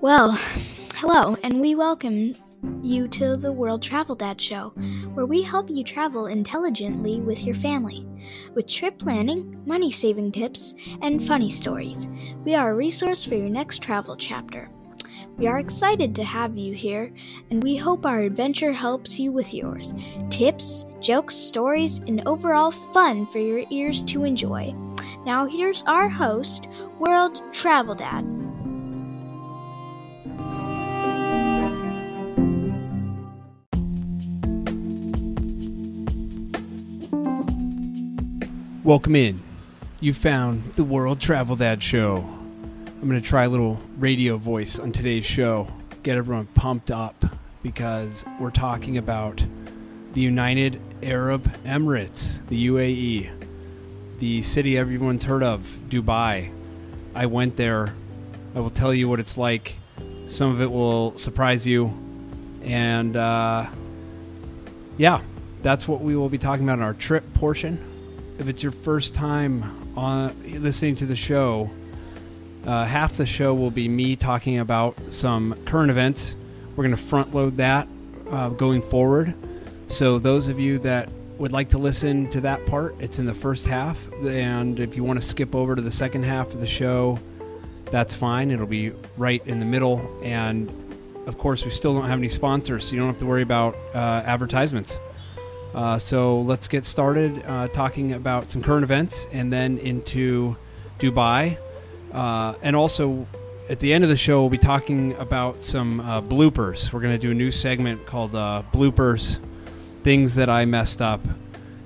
Well, hello, and we welcome you to the World Travel Dad Show, where we help you travel intelligently with your family, with trip planning, money saving tips, and funny stories. We are a resource for your next travel chapter. We are excited to have you here, and we hope our adventure helps you with yours. Tips, jokes, stories, and overall fun for your ears to enjoy. Now, here's our host, World Travel Dad. Welcome in. You found the World Travel Dad Show. I'm going to try a little radio voice on today's show, get everyone pumped up because we're talking about the United Arab Emirates, the UAE, the city everyone's heard of, Dubai. I went there. I will tell you what it's like. Some of it will surprise you. And uh, yeah, that's what we will be talking about in our trip portion if it's your first time on listening to the show, uh, half the show will be me talking about some current events. We're going to front load that uh, going forward. So those of you that would like to listen to that part, it's in the first half. And if you want to skip over to the second half of the show, that's fine. It'll be right in the middle. And of course, we still don't have any sponsors, so you don't have to worry about uh, advertisements. Uh, so let's get started uh, talking about some current events and then into Dubai. Uh, and also, at the end of the show, we'll be talking about some uh, bloopers. We're going to do a new segment called uh, Bloopers Things That I Messed Up.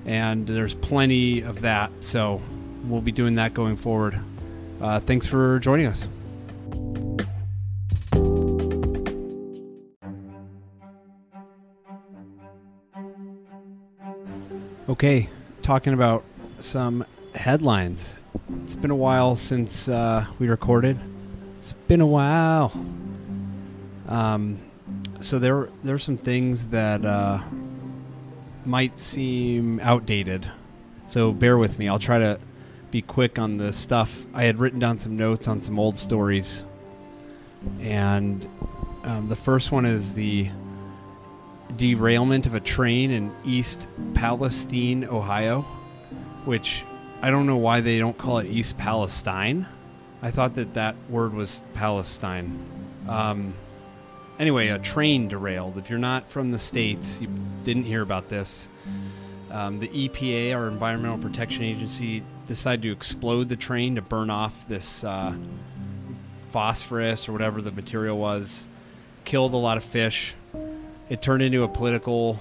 And there's plenty of that. So we'll be doing that going forward. Uh, thanks for joining us. Okay, talking about some headlines. It's been a while since uh, we recorded. It's been a while. Um, so there there's some things that uh, might seem outdated. So bear with me. I'll try to be quick on the stuff. I had written down some notes on some old stories, and um, the first one is the derailment of a train in East Palestine, Ohio, which I don't know why they don't call it East Palestine. I thought that that word was Palestine. Um, anyway, a train derailed. If you're not from the States, you didn't hear about this. Um, the EPA, our Environmental Protection Agency, decided to explode the train to burn off this uh, phosphorus or whatever the material was. Killed a lot of fish it turned into a political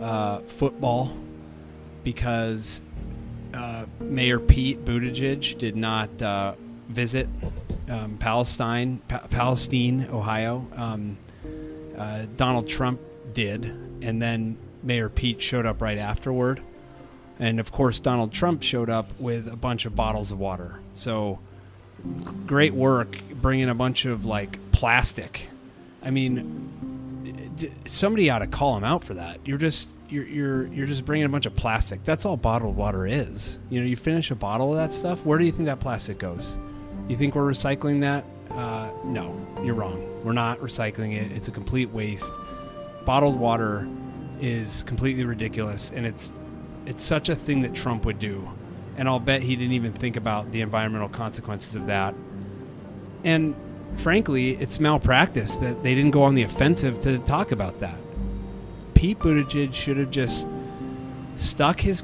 uh, football because uh, Mayor Pete Buttigieg did not uh, visit um, Palestine, pa- Palestine, Ohio. Um, uh, Donald Trump did, and then Mayor Pete showed up right afterward. And of course, Donald Trump showed up with a bunch of bottles of water. So great work bringing a bunch of like plastic. I mean, somebody ought to call him out for that. You're just you're you're you're just bringing a bunch of plastic. That's all bottled water is. You know, you finish a bottle of that stuff. Where do you think that plastic goes? You think we're recycling that? Uh, no, you're wrong. We're not recycling it. It's a complete waste. Bottled water is completely ridiculous, and it's it's such a thing that Trump would do. And I'll bet he didn't even think about the environmental consequences of that. And frankly, it's malpractice that they didn't go on the offensive to talk about that. Pete Buttigieg should have just stuck his,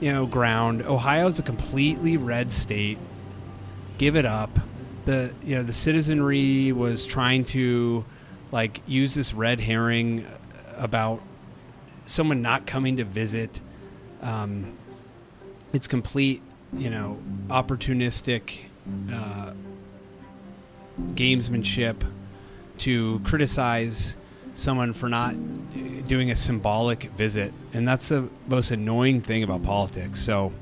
you know, ground. Ohio's a completely red state. Give it up. The you know the citizenry was trying to like use this red herring about someone not coming to visit. Um, it's complete, you know, opportunistic. Uh, gamesmanship to criticize someone for not doing a symbolic visit. And that's the most annoying thing about politics. So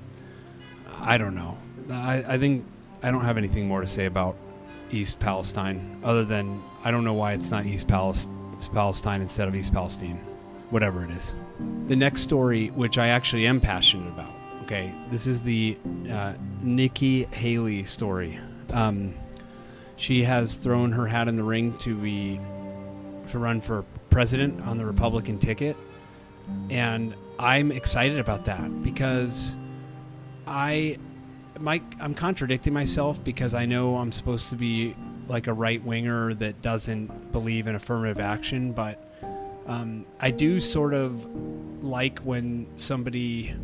I don't know. I, I think I don't have anything more to say about East Palestine other than I don't know why it's not East Palestine instead of East Palestine, whatever it is. The next story, which I actually am passionate about, okay, this is the uh, Nikki Haley story. Um, she has thrown her hat in the ring to be to run for president on the Republican ticket, and I'm excited about that because I Mike, I'm contradicting myself because I know I'm supposed to be like a right winger that doesn't believe in affirmative action, but um, I do sort of like when somebody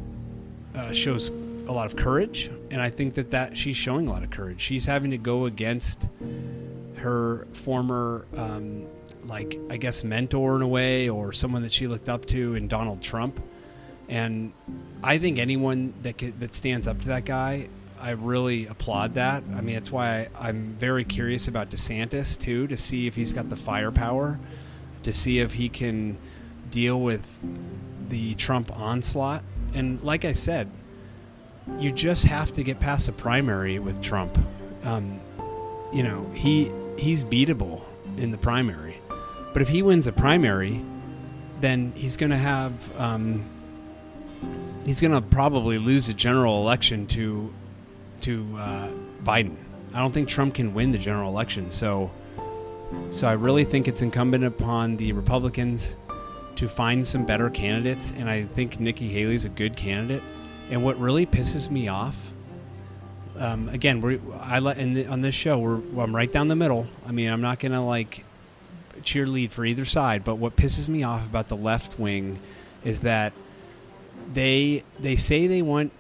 uh, shows a lot of courage, and I think that that she's showing a lot of courage. She's having to go against her former, um, like I guess, mentor in a way, or someone that she looked up to in Donald Trump. And I think anyone that that stands up to that guy, I really applaud that. I mean, that's why I, I'm very curious about DeSantis too, to see if he's got the firepower, to see if he can deal with the Trump onslaught. And like I said, you just have to get past the primary with Trump. Um, you know, he he's beatable in the primary, but if he wins a primary, then he's going to have um, he's going to probably lose a general election to to uh, Biden. I don't think Trump can win the general election. So, so I really think it's incumbent upon the Republicans to find some better candidates, and I think Nikki Haley's a good candidate. And what really pisses me off, um, again, we're, I let in on this show, we're I'm right down the middle. I mean, I'm not gonna like cheerlead for either side, but what pisses me off about the left wing is that they they say they want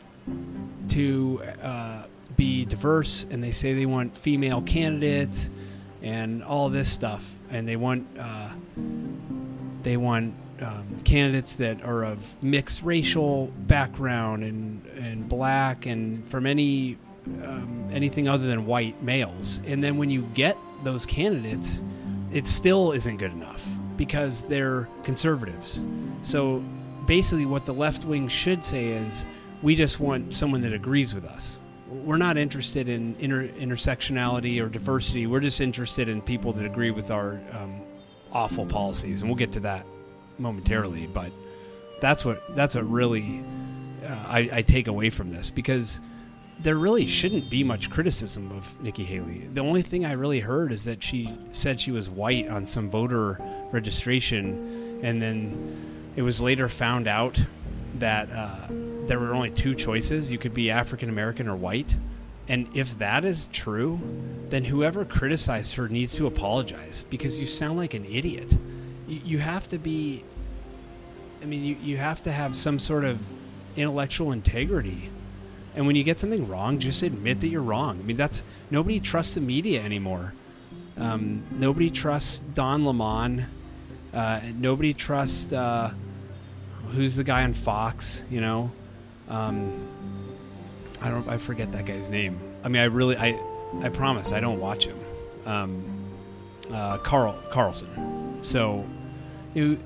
to uh, be diverse, and they say they want female candidates and all this stuff, and they want uh, they want um, candidates that are of mixed racial background and and black and from any um, anything other than white males. And then when you get those candidates, it still isn't good enough because they're conservatives. So basically, what the left wing should say is, we just want someone that agrees with us. We're not interested in inter- intersectionality or diversity. We're just interested in people that agree with our um, awful policies, and we'll get to that momentarily. But that's what that's what really uh, I, I take away from this because there really shouldn't be much criticism of Nikki Haley. The only thing I really heard is that she said she was white on some voter registration, and then it was later found out that uh, there were only two choices. You could be African American or white. And if that is true, then whoever criticized her needs to apologize because you sound like an idiot. You, have to be, I mean, you, you have to have some sort of intellectual integrity. And when you get something wrong, just admit that you're wrong. I mean, that's nobody trusts the media anymore. Um, nobody trusts Don Lemon. Uh, nobody trusts uh, who's the guy on Fox. You know, um, I don't. I forget that guy's name. I mean, I really. I. I promise. I don't watch him. Um, uh, Carl Carlson. So, know,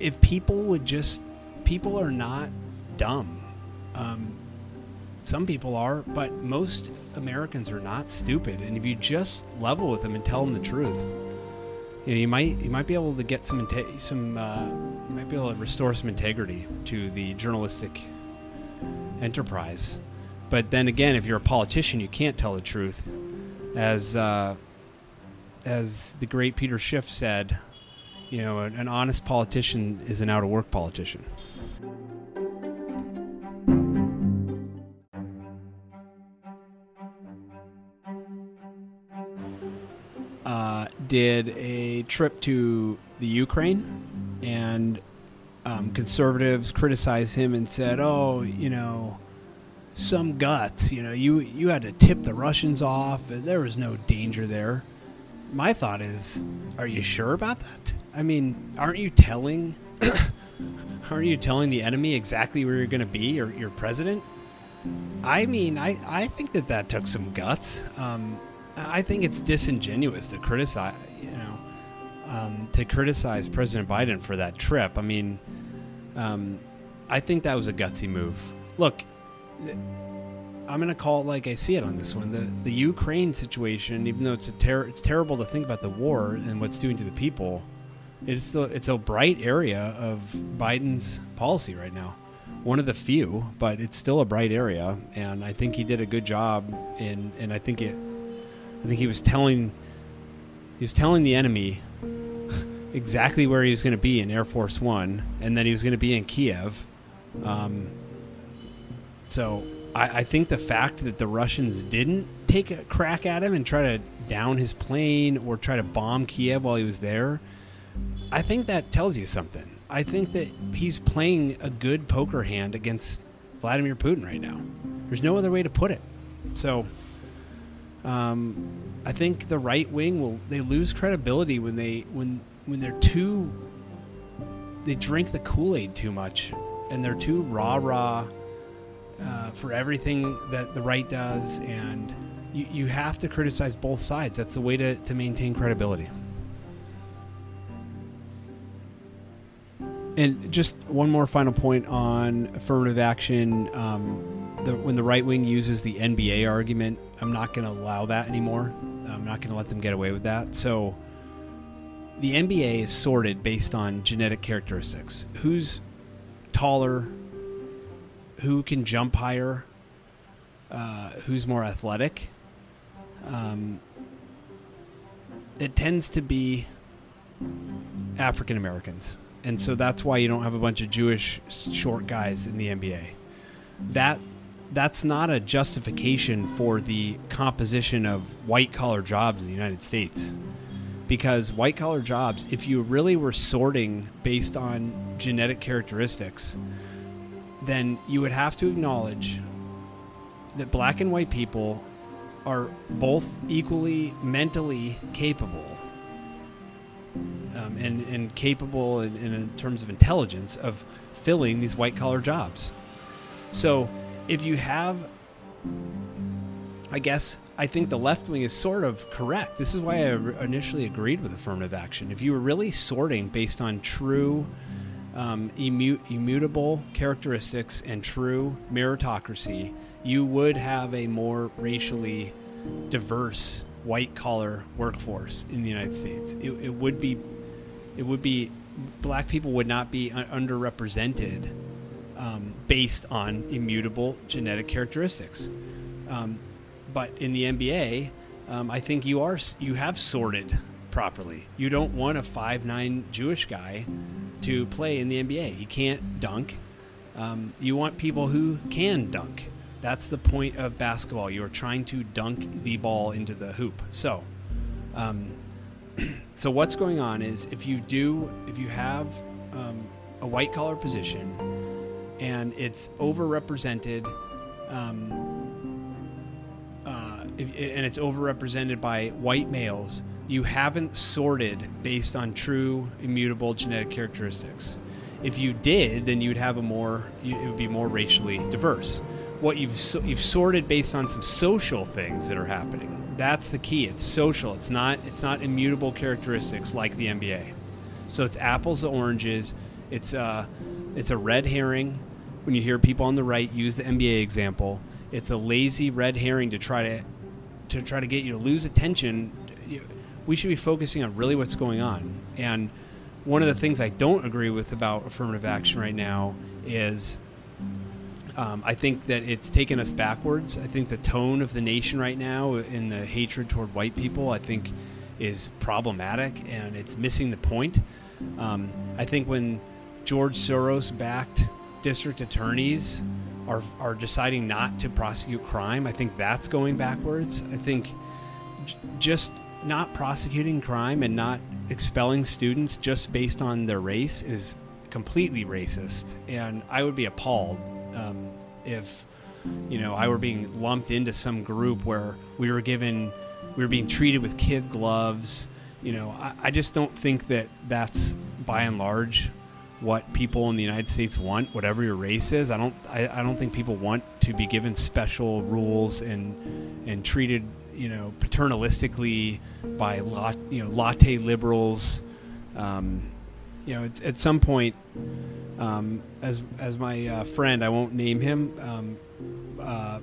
if people would just, people are not dumb. Um, some people are, but most Americans are not stupid. And if you just level with them and tell them the truth, you know, you might you might be able to get some some uh, you might be able to restore some integrity to the journalistic enterprise. But then again, if you're a politician, you can't tell the truth, as uh, as the great Peter Schiff said. You know, an, an honest politician is an out of work politician. Uh, did a trip to the Ukraine, and um, conservatives criticized him and said, "Oh, you know, some guts. You know, you you had to tip the Russians off. There was no danger there." My thought is, are you sure about that? I mean, aren't you telling aren't you telling the enemy exactly where you're going to be or your president? I mean, I, I think that that took some guts. Um, I think it's disingenuous to criticize, you know, um, to criticize President Biden for that trip. I mean, um, I think that was a gutsy move. Look, I'm going to call it like I see it on this one. The the Ukraine situation, even though it's a ter- it's terrible to think about the war and what's doing to the people, it's still, it's a bright area of Biden's policy right now. One of the few, but it's still a bright area, and I think he did a good job. In and I think it I think he was telling he was telling the enemy exactly where he was going to be in Air Force One, and then he was going to be in Kiev. Um, so I, I think the fact that the Russians didn't take a crack at him and try to down his plane or try to bomb Kiev while he was there, I think that tells you something. I think that he's playing a good poker hand against Vladimir Putin right now. There's no other way to put it. So, um, I think the right wing will they lose credibility when they when when they're too they drink the Kool Aid too much and they're too rah rah uh, for everything that the right does and you, you have to criticize both sides. That's the way to, to maintain credibility. And just one more final point on affirmative action. Um, the, when the right wing uses the NBA argument, I'm not going to allow that anymore. I'm not going to let them get away with that. So the NBA is sorted based on genetic characteristics. Who's taller? Who can jump higher? Uh, who's more athletic? Um, it tends to be African Americans and so that's why you don't have a bunch of Jewish short guys in the NBA. That that's not a justification for the composition of white collar jobs in the United States. Because white collar jobs, if you really were sorting based on genetic characteristics, then you would have to acknowledge that black and white people are both equally mentally capable um, and, and capable in, in terms of intelligence of filling these white collar jobs. So if you have, I guess, I think the left wing is sort of correct. This is why I initially agreed with affirmative action. If you were really sorting based on true, um, immu- immutable characteristics and true meritocracy, you would have a more racially diverse white collar workforce in the United States. It, it would be it would be black people would not be underrepresented um, based on immutable genetic characteristics. Um, but in the NBA, um, I think you are you have sorted properly. You don't want a five nine Jewish guy to play in the NBA. He can't dunk. Um, you want people who can dunk. That's the point of basketball. You are trying to dunk the ball into the hoop. So, um, so what's going on is if you do if you have um, a white collar position and it's overrepresented um, uh, and it's overrepresented by white males you haven't sorted based on true immutable genetic characteristics. If you did then you'd have a more it would be more racially diverse. What you've you've sorted based on some social things that are happening that's the key. It's social. It's not it's not immutable characteristics like the NBA. So it's apples to oranges. It's uh it's a red herring when you hear people on the right use the NBA example. It's a lazy red herring to try to to try to get you to lose attention. We should be focusing on really what's going on. And one of the things I don't agree with about affirmative action right now is um, I think that it's taken us backwards. I think the tone of the nation right now in the hatred toward white people, I think, is problematic and it's missing the point. Um, I think when George Soros backed district attorneys are, are deciding not to prosecute crime, I think that's going backwards. I think j- just not prosecuting crime and not expelling students just based on their race is completely racist. And I would be appalled um, if you know I were being lumped into some group where we were given we were being treated with kid gloves. You know, I, I just don't think that that's by and large what people in the United States want, whatever your race is. I don't I, I don't think people want to be given special rules and and treated you know paternalistically by lot you know latte liberals. Um, you know, at, some point, um, as as my uh, friend, I won't name him um, uh,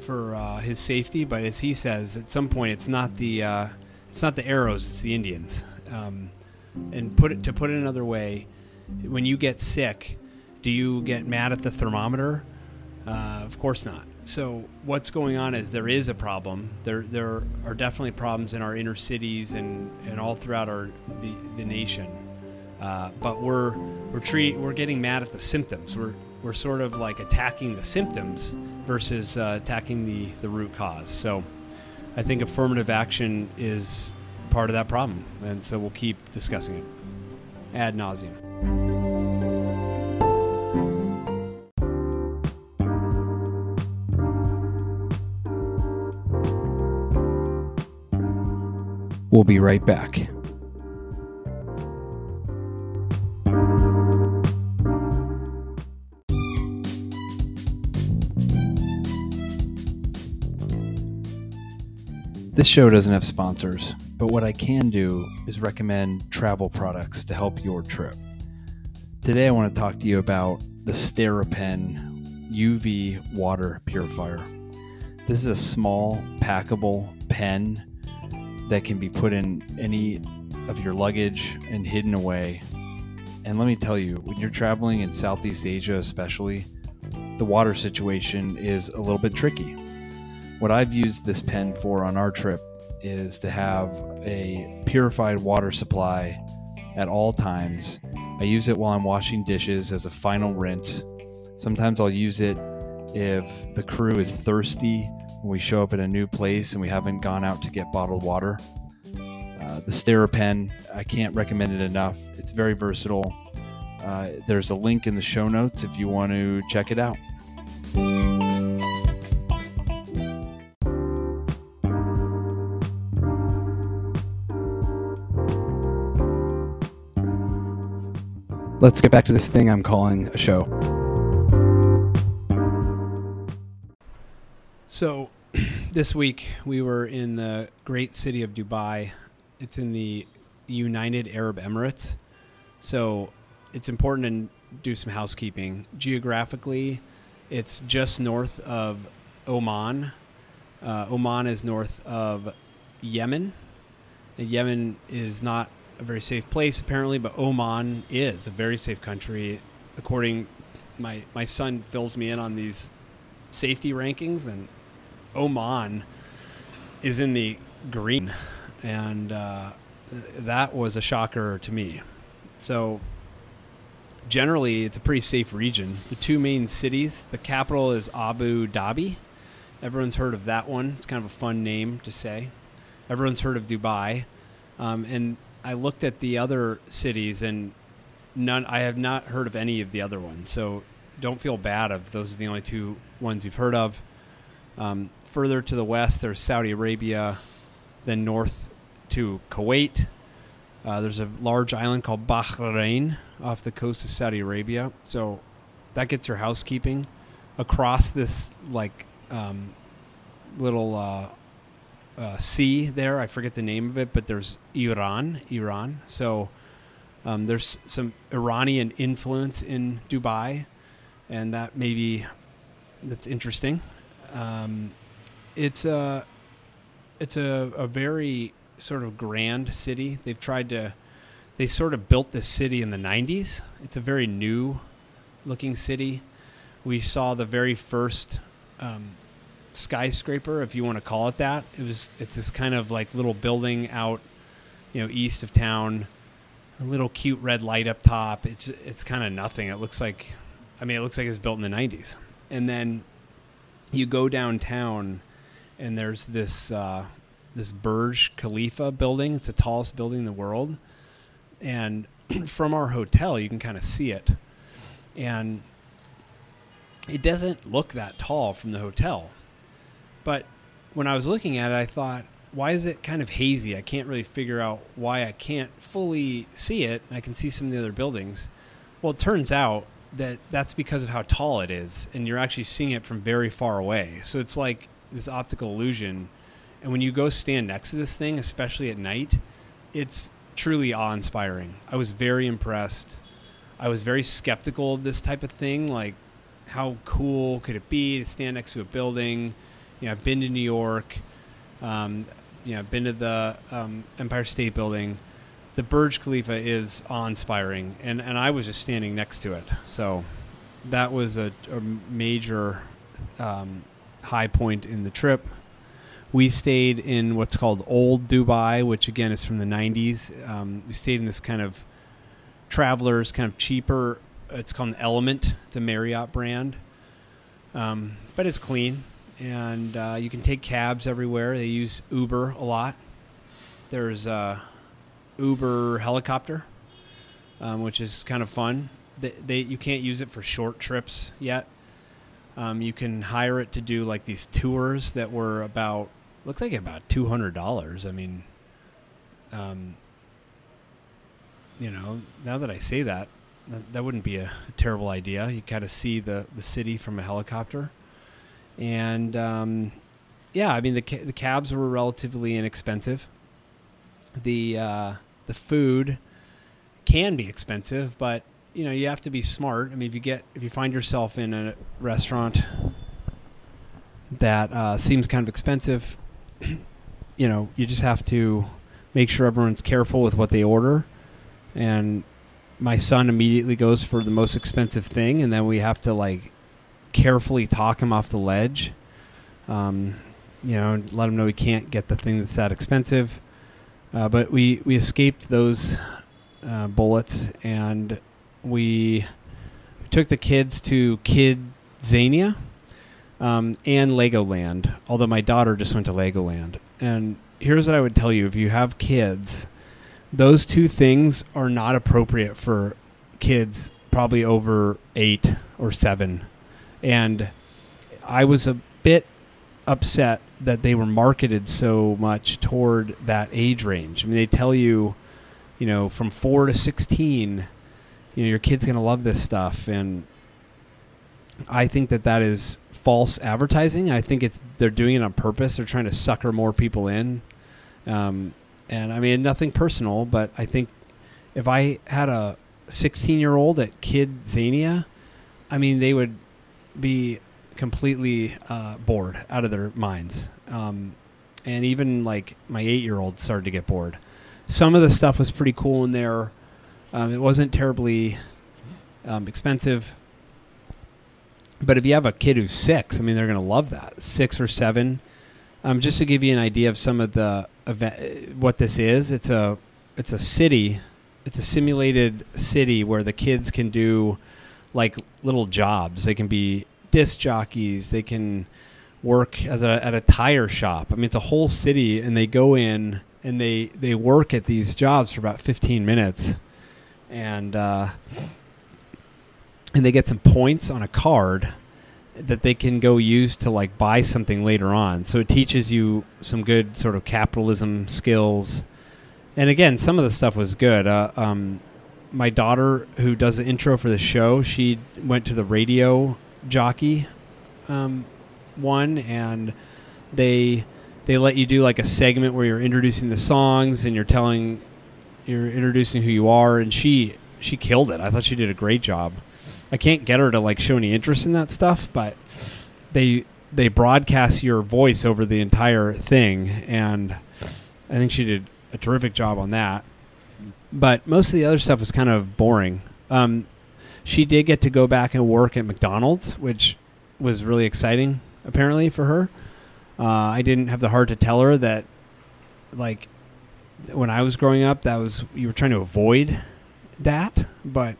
for uh, his safety, but as he says, at some point, it's not the uh, it's not the arrows, it's the Indians. Um, and put it to put it another way, when you get sick, do you get mad at the thermometer? Uh, of course not. so what's going on is there is a problem. There there are definitely problems in our inner cities and, and all throughout our the, the nation. Uh, but we're we're treat, we're getting mad at the symptoms. We're we're sort of like attacking the symptoms versus uh, attacking the the root cause. So I think affirmative action is part of that problem, and so we'll keep discussing it ad nauseum. We'll be right back. This show doesn't have sponsors, but what I can do is recommend travel products to help your trip. Today, I want to talk to you about the SteriPen UV water purifier. This is a small, packable pen that can be put in any of your luggage and hidden away. And let me tell you, when you're traveling in Southeast Asia, especially, the water situation is a little bit tricky. What I've used this pen for on our trip is to have a purified water supply at all times. I use it while I'm washing dishes as a final rinse. Sometimes I'll use it if the crew is thirsty when we show up at a new place and we haven't gone out to get bottled water. Uh, the SteriPen, I can't recommend it enough. It's very versatile. Uh, there's a link in the show notes if you want to check it out. Let's get back to this thing I'm calling a show. So, this week we were in the great city of Dubai. It's in the United Arab Emirates. So, it's important to do some housekeeping. Geographically, it's just north of Oman. Uh, Oman is north of Yemen. And Yemen is not a very safe place apparently, but Oman is a very safe country. According my my son fills me in on these safety rankings, and Oman is in the green, and uh, that was a shocker to me. So generally, it's a pretty safe region. The two main cities, the capital is Abu Dhabi. Everyone's heard of that one. It's kind of a fun name to say. Everyone's heard of Dubai. Um, and I looked at the other cities and none. I have not heard of any of the other ones. So don't feel bad if those are the only two ones you've heard of. Um, further to the west, there's Saudi Arabia. Then north to Kuwait. Uh, there's a large island called Bahrain off the coast of Saudi Arabia. So that gets your housekeeping across this like um, little uh, uh, sea there. I forget the name of it, but there's Iran, Iran. So um, there's some Iranian influence in Dubai, and that maybe that's interesting. Um, it's a it's a, a very sort of grand city. They've tried to they sort of built this city in the 90s. It's a very new looking city. We saw the very first um, skyscraper, if you want to call it that. It was it's this kind of like little building out, you know, east of town. A little cute red light up top. It's it's kind of nothing. It looks like, I mean, it looks like it's built in the '90s. And then you go downtown, and there's this uh, this Burj Khalifa building. It's the tallest building in the world, and from our hotel you can kind of see it, and it doesn't look that tall from the hotel but when I was looking at it, I thought, why is it kind of hazy? I can't really figure out why I can't fully see it. I can see some of the other buildings. Well, it turns out that that's because of how tall it is, and you're actually seeing it from very far away. So it's like this optical illusion. And when you go stand next to this thing, especially at night, it's truly awe inspiring. I was very impressed. I was very skeptical of this type of thing. Like, how cool could it be to stand next to a building? You know, I've been to New York. Um, you know, been to the um, Empire State Building. The Burj Khalifa is awe-inspiring, and and I was just standing next to it, so that was a, a major um, high point in the trip. We stayed in what's called Old Dubai, which again is from the 90s. Um, we stayed in this kind of travelers, kind of cheaper. It's called an Element. It's a Marriott brand, um, but it's clean, and uh, you can take cabs everywhere. They use Uber a lot. There's a Uber helicopter, um, which is kind of fun. They, they you can't use it for short trips yet. Um, you can hire it to do like these tours that were about looked like about two hundred dollars. I mean, um, you know, now that I say that, that, that wouldn't be a, a, terrible idea. You kind of see the the city from a helicopter, and um, yeah, I mean the the cabs were relatively inexpensive. The uh, the food can be expensive, but you know you have to be smart. I mean, if you get if you find yourself in a restaurant that uh, seems kind of expensive, you know you just have to make sure everyone's careful with what they order. And my son immediately goes for the most expensive thing, and then we have to like carefully talk him off the ledge. Um, you know, let him know he can't get the thing that's that expensive. Uh, but we we escaped those uh, bullets, and we took the kids to Kidzania um, and Legoland. Although my daughter just went to Legoland, and here's what I would tell you: if you have kids, those two things are not appropriate for kids probably over eight or seven, and I was a bit upset that they were marketed so much toward that age range. I mean, they tell you, you know, from four to sixteen, you know, your kid's going to love this stuff, and I think that that is false advertising. I think it's they're doing it on purpose. They're trying to sucker more people in. Um, and I mean, nothing personal, but I think if I had a 16 year old at Kidzania, I mean, they would be completely uh, bored out of their minds. Um, and even like my eight year old started to get bored. Some of the stuff was pretty cool in there. Um, it wasn't terribly um, expensive. But if you have a kid who's six, I mean, they're going to love that. Six or seven. Um, just to give you an idea of some of the event, what this is, it's a it's a city, it's a simulated city where the kids can do like little jobs. They can be disc jockeys. They can work as a at a tire shop. I mean, it's a whole city, and they go in and they they work at these jobs for about 15 minutes, and uh, and they get some points on a card that they can go use to like buy something later on. So it teaches you some good sort of capitalism skills. And again, some of the stuff was good. Uh, um, my daughter, who does the intro for the show, she went to the radio jockey um, one, and they they let you do like a segment where you're introducing the songs and you're telling you're introducing who you are. And she she killed it. I thought she did a great job. I can't get her to like show any interest in that stuff, but they they broadcast your voice over the entire thing, and I think she did a terrific job on that. But most of the other stuff was kind of boring. Um, she did get to go back and work at McDonald's, which was really exciting, apparently for her. Uh, I didn't have the heart to tell her that, like, when I was growing up, that was you were trying to avoid that, but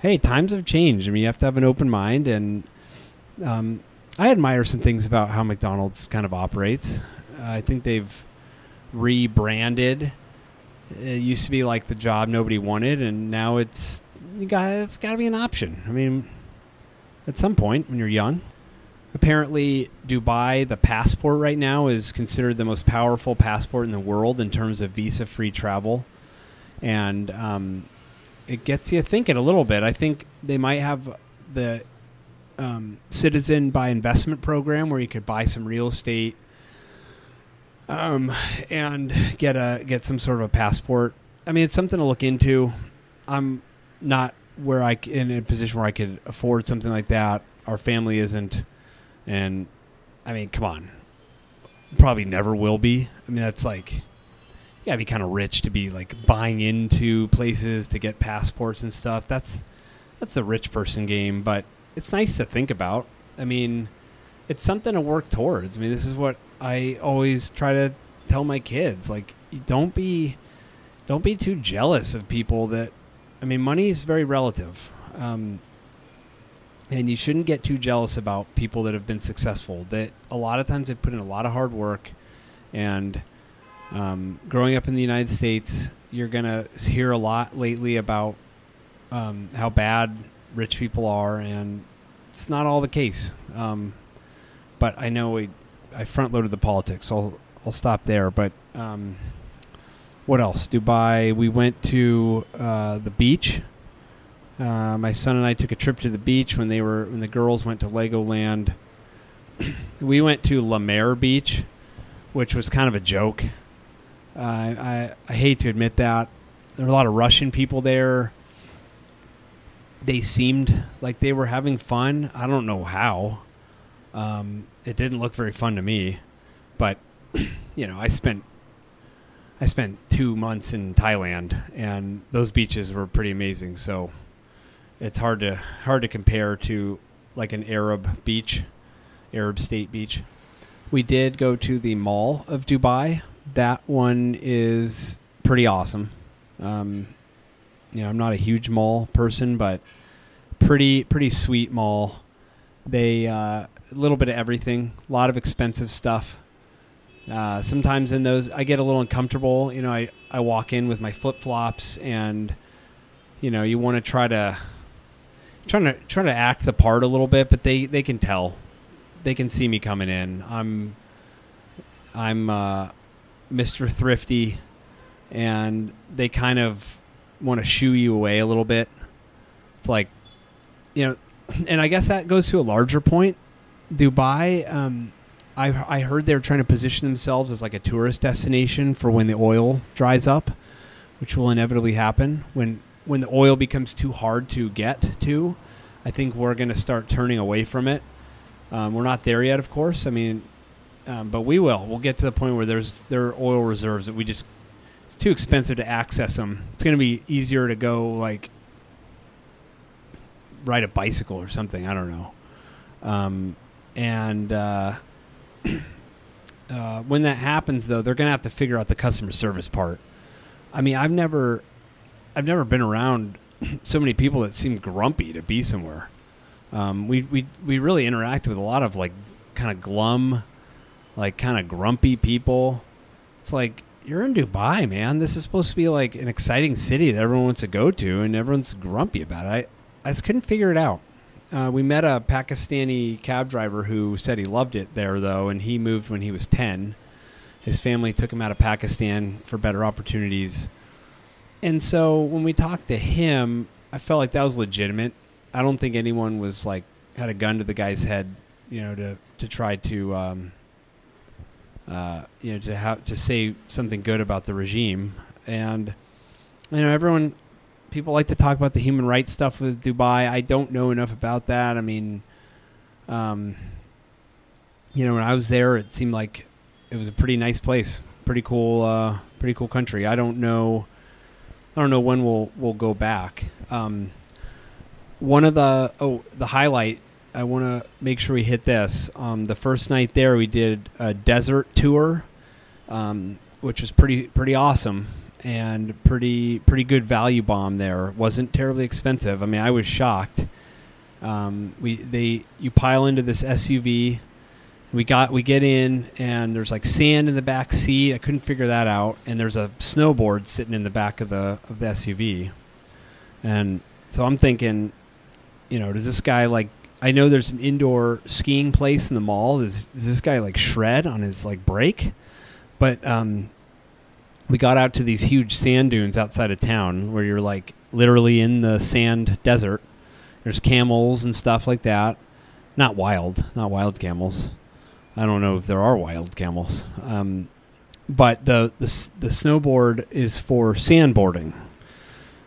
hey, times have changed. I mean, you have to have an open mind, and um, I admire some things about how McDonald's kind of operates. Uh, I think they've rebranded. It used to be like the job nobody wanted, and now it's you got it's got to be an option. I mean, at some point when you're young. Apparently, Dubai, the passport right now, is considered the most powerful passport in the world in terms of visa-free travel, and um, it gets you thinking a little bit. I think they might have the um, citizen by investment program where you could buy some real estate um, and get a get some sort of a passport. I mean, it's something to look into. I'm not where I in a position where I could afford something like that. Our family isn't, and I mean, come on, probably never will be. I mean, that's like you gotta be kind of rich to be like buying into places to get passports and stuff. That's that's the rich person game, but it's nice to think about. I mean, it's something to work towards. I mean, this is what I always try to tell my kids. Like, don't be, don't be too jealous of people that. I mean, money is very relative. Um, and you shouldn't get too jealous about people that have been successful. That a lot of times they put in a lot of hard work, and um, growing up in the United States, you're gonna hear a lot lately about um, how bad rich people are, and it's not all the case. Um, but I know we, I front loaded the politics, so I'll I'll stop there. But um, what else? Dubai. We went to uh, the beach. Uh, my son and I took a trip to the beach when they were when the girls went to Legoland. we went to La Mer Beach, which was kind of a joke. Uh, I I hate to admit that there were a lot of Russian people there. They seemed like they were having fun. I don't know how. Um, it didn't look very fun to me, but you know, I spent I spent two months in Thailand, and those beaches were pretty amazing. So it's hard to hard to compare to like an Arab beach, Arab state beach. We did go to the Mall of Dubai. That one is pretty awesome. Um, you know, I'm not a huge mall person, but pretty pretty sweet mall. They uh, a little bit of everything, a lot of expensive stuff. Uh, sometimes in those, I get a little uncomfortable. You know, I, I walk in with my flip flops, and you know, you want to try to trying to trying to act the part a little bit, but they they can tell, they can see me coming in. I'm I'm uh, Mr. Thrifty, and they kind of want to shoo you away a little bit. It's like, you know, and I guess that goes to a larger point. Dubai, um, I I heard they're trying to position themselves as like a tourist destination for when the oil dries up, which will inevitably happen when when the oil becomes too hard to get to, I think we're going to start turning away from it. Um, we're not there yet, of course. I mean, um, but we will. We'll get to the point where there's there are oil reserves that we just it's too expensive to access them. It's going to be easier to go like ride a bicycle or something. I don't know. Um, and uh, uh, when that happens, though, they're going to have to figure out the customer service part. I mean, I've never I've never been around so many people that seem grumpy to be somewhere. Um, we we we really interact with a lot of like kind of glum, like kind of grumpy people. It's like you're in Dubai, man. This is supposed to be like an exciting city that everyone wants to go to, and everyone's grumpy about it. I I just couldn't figure it out. Uh, we met a Pakistani cab driver who said he loved it there, though, and he moved when he was ten. His family took him out of Pakistan for better opportunities and so when we talked to him, I felt like that was legitimate. I don't think anyone was like had a gun to the guy's head, you know, to to try to um, uh, you know to have to say something good about the regime. And you know, everyone people like to talk about the human rights stuff with Dubai. I don't know enough about that. I mean, um, you know, when I was there, it seemed like it was a pretty nice place, pretty cool, uh, pretty cool country. I don't know I don't know when we'll we'll go back. Um, one of the oh the highlight I want to make sure we hit this. Um, the first night there, we did a desert tour, um, which was pretty pretty awesome and pretty pretty good value bomb. There wasn't terribly expensive. I mean, I was shocked. Um, we they you pile into this SUV we got we get in and there's like sand in the back seat. I couldn't figure that out. And there's a snowboard sitting in the back of the of the SUV. And so I'm thinking, you know, does this guy like I know there's an indoor skiing place in the mall. Does, does this guy like shred on his like break? But um, we got out to these huge sand dunes outside of town where you're like literally in the sand desert. There's camels and stuff like that. Not wild, not wild camels. I don't know if there are wild camels, um, but the, the the snowboard is for sandboarding,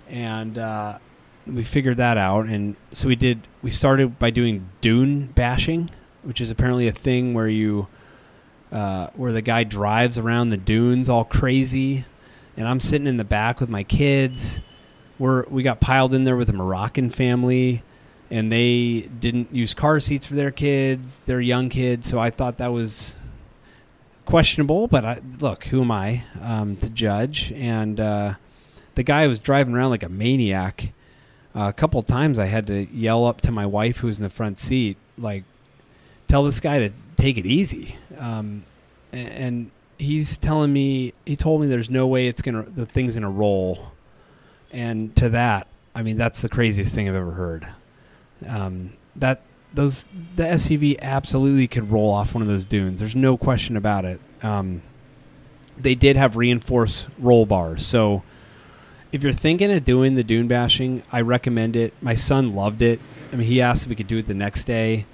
and uh, we figured that out. And so we did. We started by doing dune bashing, which is apparently a thing where you uh, where the guy drives around the dunes all crazy, and I'm sitting in the back with my kids. We're we got piled in there with a Moroccan family and they didn't use car seats for their kids, They're young kids. So I thought that was questionable. But I, look, who am I um, to judge? And uh, the guy was driving around like a maniac. Uh, a couple times I had to yell up to my wife who was in the front seat, like, tell this guy to take it easy. Um, and he's telling me, he told me there's no way it's gonna, the thing's gonna roll. And to that, I mean, that's the craziest thing I've ever heard. Um, that those the SUV absolutely could roll off one of those dunes. There's no question about it. Um, they did have reinforced roll bars, so if you're thinking of doing the dune bashing, I recommend it. My son loved it. I mean, he asked if we could do it the next day.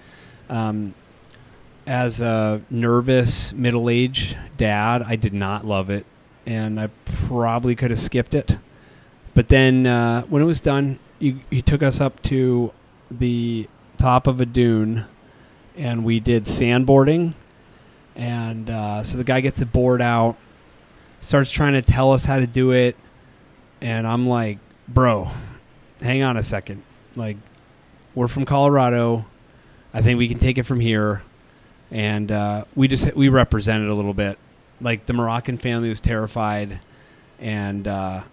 Um, as a nervous middle-aged dad, I did not love it, and I probably could have skipped it. But then uh, when it was done, he, he took us up to the top of a dune, and we did sandboarding. And uh, so the guy gets the board out, starts trying to tell us how to do it, and I'm like, "Bro, hang on a second. Like, we're from Colorado. I think we can take it from here." And uh, we just we represented a little bit. Like the Moroccan family was terrified, and uh,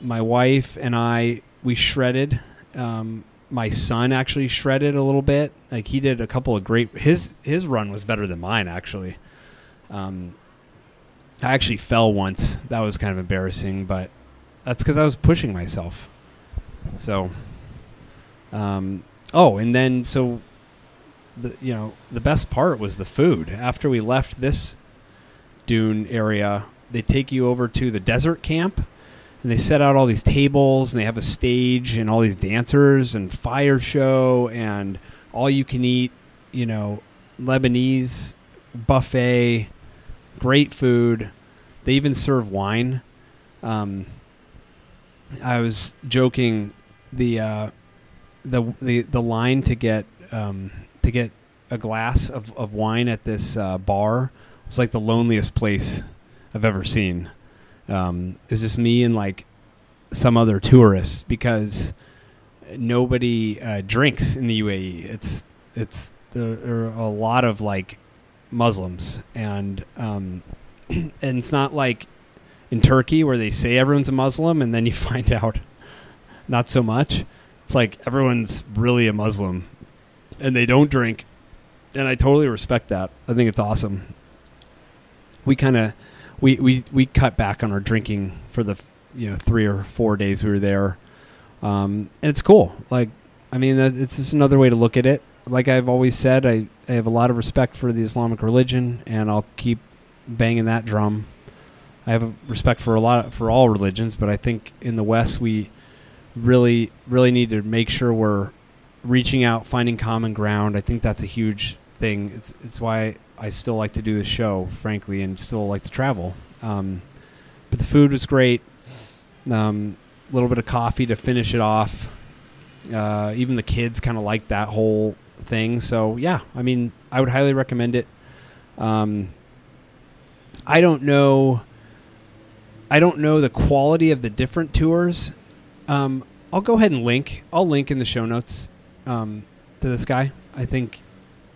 my wife and I we shredded. Um, my son actually shredded a little bit. Like he did a couple of great. His his run was better than mine actually. Um, I actually fell once. That was kind of embarrassing, but that's because I was pushing myself. So, um, oh, and then so the you know the best part was the food. After we left this dune area, they take you over to the desert camp and they set out all these tables and they have a stage and all these dancers and fire show and all you can eat, you know, Lebanese buffet, great food. They even serve wine. Um, I was joking the uh, the the the line to get um, to get a glass of, of wine at this uh, bar was like the loneliest place I've ever seen. Um, it was just me and like some other tourists because nobody uh, drinks in the UAE. It's it's there are a lot of like Muslims and um, and it's not like in Turkey where they say everyone's a Muslim and then you find out not so much. It's like everyone's really a Muslim and they don't drink. And I totally respect that. I think it's awesome. We kind of we, we we cut back on our drinking for the you know three or four days we were there, um, and it's cool. Like I mean, it's just another way to look at it. Like I've always said, I, I have a lot of respect for the Islamic religion, and I'll keep banging that drum. I have respect for a lot of, for all religions, but I think in the West we really really need to make sure we're reaching out, finding common ground. I think that's a huge thing. It's it's why I still like to do the show, frankly, and still like to travel. Um, but the food was great. A um, little bit of coffee to finish it off. Uh, even the kids kind of liked that whole thing. So yeah, I mean, I would highly recommend it. Um, I don't know. I don't know the quality of the different tours. Um, I'll go ahead and link. I'll link in the show notes um, to this guy. I think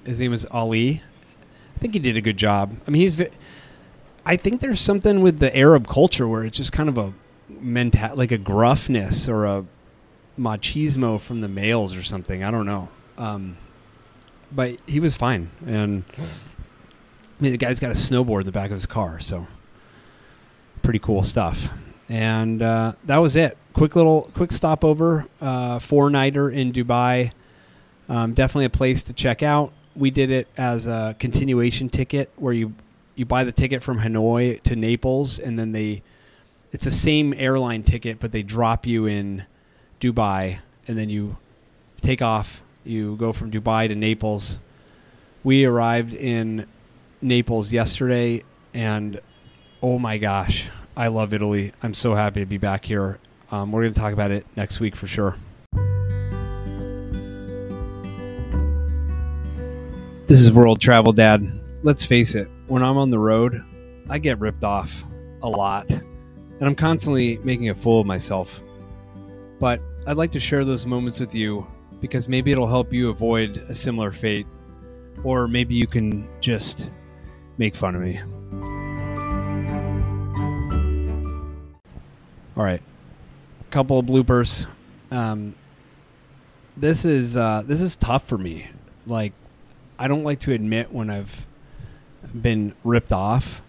his name is Ali. I think he did a good job. I mean, he's. Vi- I think there's something with the Arab culture where it's just kind of a mental, like a gruffness or a machismo from the males or something. I don't know. Um, but he was fine, and I mean, the guy's got a snowboard in the back of his car, so pretty cool stuff. And uh, that was it. Quick little, quick stopover, uh, four nighter in Dubai. Um, definitely a place to check out. We did it as a continuation ticket, where you you buy the ticket from Hanoi to Naples, and then they it's the same airline ticket, but they drop you in Dubai, and then you take off. You go from Dubai to Naples. We arrived in Naples yesterday, and oh my gosh, I love Italy. I'm so happy to be back here. Um, we're going to talk about it next week for sure. This is World Travel Dad. Let's face it, when I'm on the road, I get ripped off a lot and I'm constantly making a fool of myself. But I'd like to share those moments with you because maybe it'll help you avoid a similar fate, or maybe you can just make fun of me. All right, a couple of bloopers. Um, this is uh, this is tough for me. Like, I don't like to admit when I've been ripped off,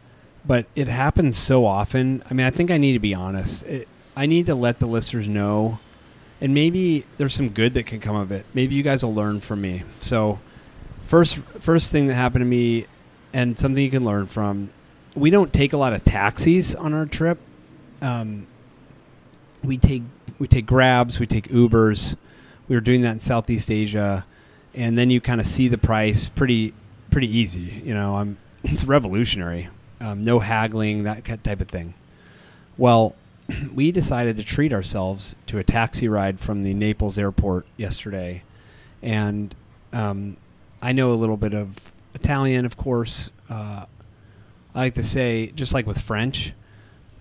but it happens so often. I mean, I think I need to be honest. It, I need to let the listeners know, and maybe there's some good that can come of it. Maybe you guys will learn from me. So, first first thing that happened to me, and something you can learn from. We don't take a lot of taxis on our trip. Um, we take we take grabs, we take Ubers. We were doing that in Southeast Asia, and then you kind of see the price pretty pretty easy. You know, I'm it's revolutionary. Um, no haggling, that type of thing. Well, we decided to treat ourselves to a taxi ride from the Naples airport yesterday, and um, I know a little bit of Italian, of course. Uh, I like to say, just like with French,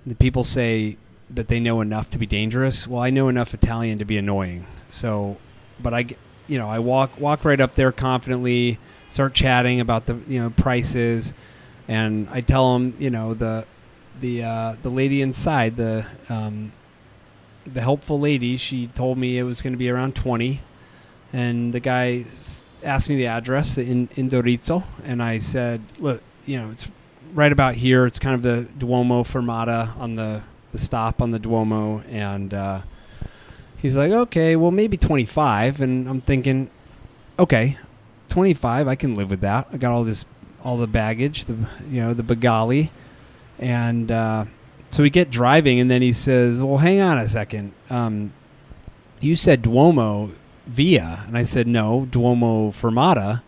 the people say that they know enough to be dangerous. Well, I know enough Italian to be annoying. So, but I, you know, I walk walk right up there confidently, start chatting about the you know prices, and I tell them you know the the uh, the lady inside the um, the helpful lady. She told me it was going to be around twenty, and the guy asked me the address in Indorezzo, and I said, look, you know, it's right about here. It's kind of the Duomo Fermata on the the stop on the Duomo, and uh, he's like, okay, well maybe 25, and I'm thinking, okay, 25, I can live with that. I got all this, all the baggage, the you know the Bagali, and uh, so we get driving, and then he says, well, hang on a second, um, you said Duomo Via, and I said no, Duomo Fermata,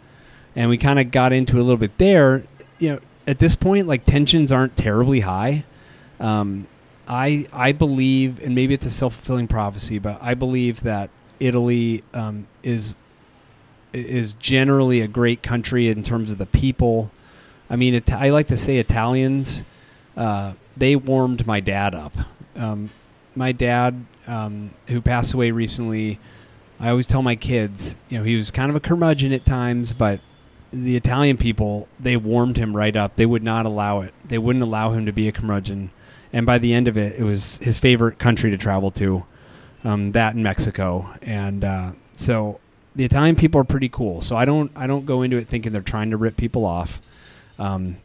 and we kind of got into a little bit there. You know, at this point, like tensions aren't terribly high. Um, I I believe, and maybe it's a self fulfilling prophecy, but I believe that Italy um, is is generally a great country in terms of the people. I mean, it, I like to say Italians. Uh, they warmed my dad up. Um, my dad, um, who passed away recently, I always tell my kids, you know, he was kind of a curmudgeon at times, but the Italian people, they warmed him right up. They would not allow it. They wouldn't allow him to be a curmudgeon and by the end of it, it was his favorite country to travel to, um, that in Mexico, and uh, so the Italian people are pretty cool. So I don't I don't go into it thinking they're trying to rip people off, um,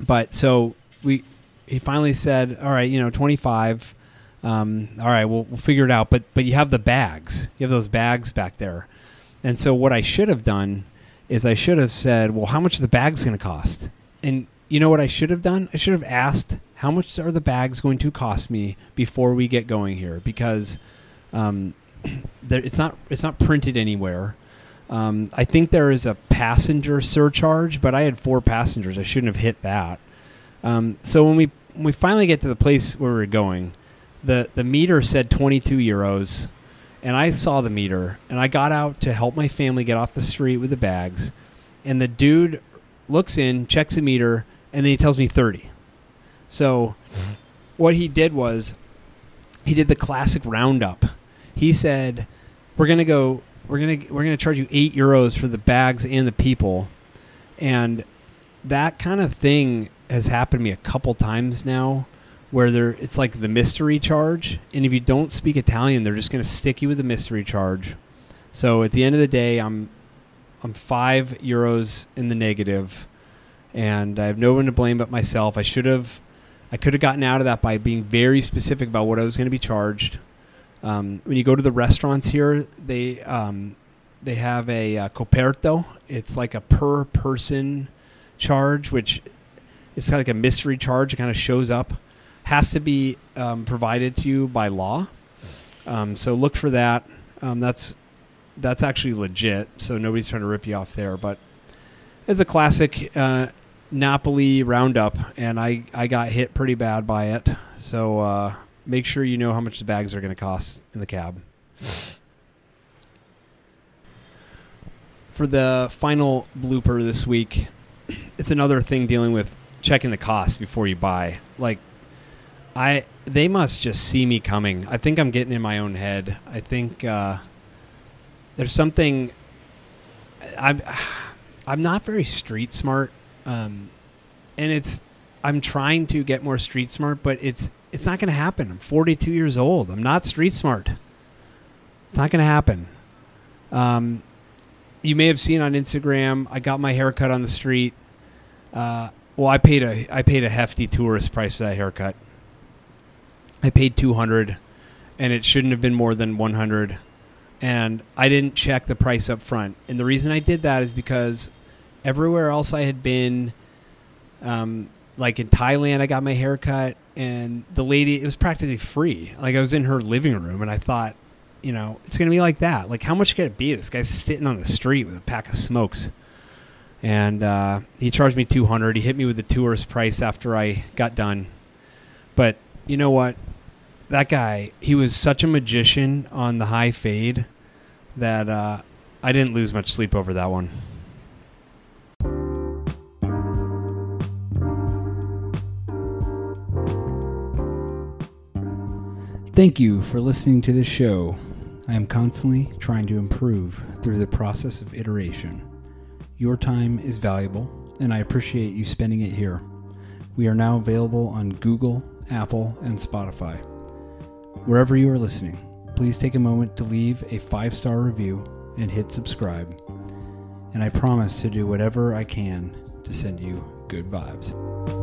but so we he finally said, all right, you know, twenty five. Um, all right, we'll, we'll figure it out. But but you have the bags. You have those bags back there. And so what I should have done is I should have said, well, how much are the bags going to cost? And you know what I should have done? I should have asked how much are the bags going to cost me before we get going here because um, there, it's not it's not printed anywhere. Um, I think there is a passenger surcharge, but I had four passengers. I shouldn't have hit that. Um, so when we when we finally get to the place where we're going, the the meter said 22 euros, and I saw the meter, and I got out to help my family get off the street with the bags, and the dude looks in, checks the meter, and then he tells me 30. So what he did was he did the classic roundup. He said, "We're going to go we're to we're to charge you 8 euros for the bags and the people." And that kind of thing has happened to me a couple times now where there it's like the mystery charge and if you don't speak Italian they're just going to stick you with the mystery charge. So at the end of the day I'm I'm 5 euros in the negative and I have no one to blame but myself. I should have, I could have gotten out of that by being very specific about what I was going to be charged. Um, when you go to the restaurants here, they um, they have a uh, coperto. It's like a per person charge, which it's kind of like a mystery charge. It kind of shows up, has to be um, provided to you by law. Um, so look for that. Um, that's that's actually legit. So nobody's trying to rip you off there, but it's a classic uh, Napoli roundup, and I, I got hit pretty bad by it. So uh, make sure you know how much the bags are going to cost in the cab. For the final blooper this week, it's another thing dealing with checking the cost before you buy. Like, I they must just see me coming. I think I'm getting in my own head. I think uh, there's something I'm I'm not very street smart, um, and it's I'm trying to get more street smart, but it's it's not going to happen. I'm 42 years old. I'm not street smart. It's not going to happen. Um, you may have seen on Instagram. I got my haircut on the street. Uh, well, I paid a I paid a hefty tourist price for that haircut. I paid 200, and it shouldn't have been more than 100 and I didn't check the price up front. And the reason I did that is because everywhere else I had been, um, like in Thailand, I got my hair cut, and the lady, it was practically free. Like I was in her living room, and I thought, you know, it's going to be like that. Like, how much could it be? This guy's sitting on the street with a pack of smokes. And uh, he charged me 200 He hit me with the tourist price after I got done. But you know what? That guy, he was such a magician on the high fade that uh, I didn't lose much sleep over that one. Thank you for listening to this show. I am constantly trying to improve through the process of iteration. Your time is valuable, and I appreciate you spending it here. We are now available on Google, Apple, and Spotify. Wherever you are listening, please take a moment to leave a five star review and hit subscribe. And I promise to do whatever I can to send you good vibes.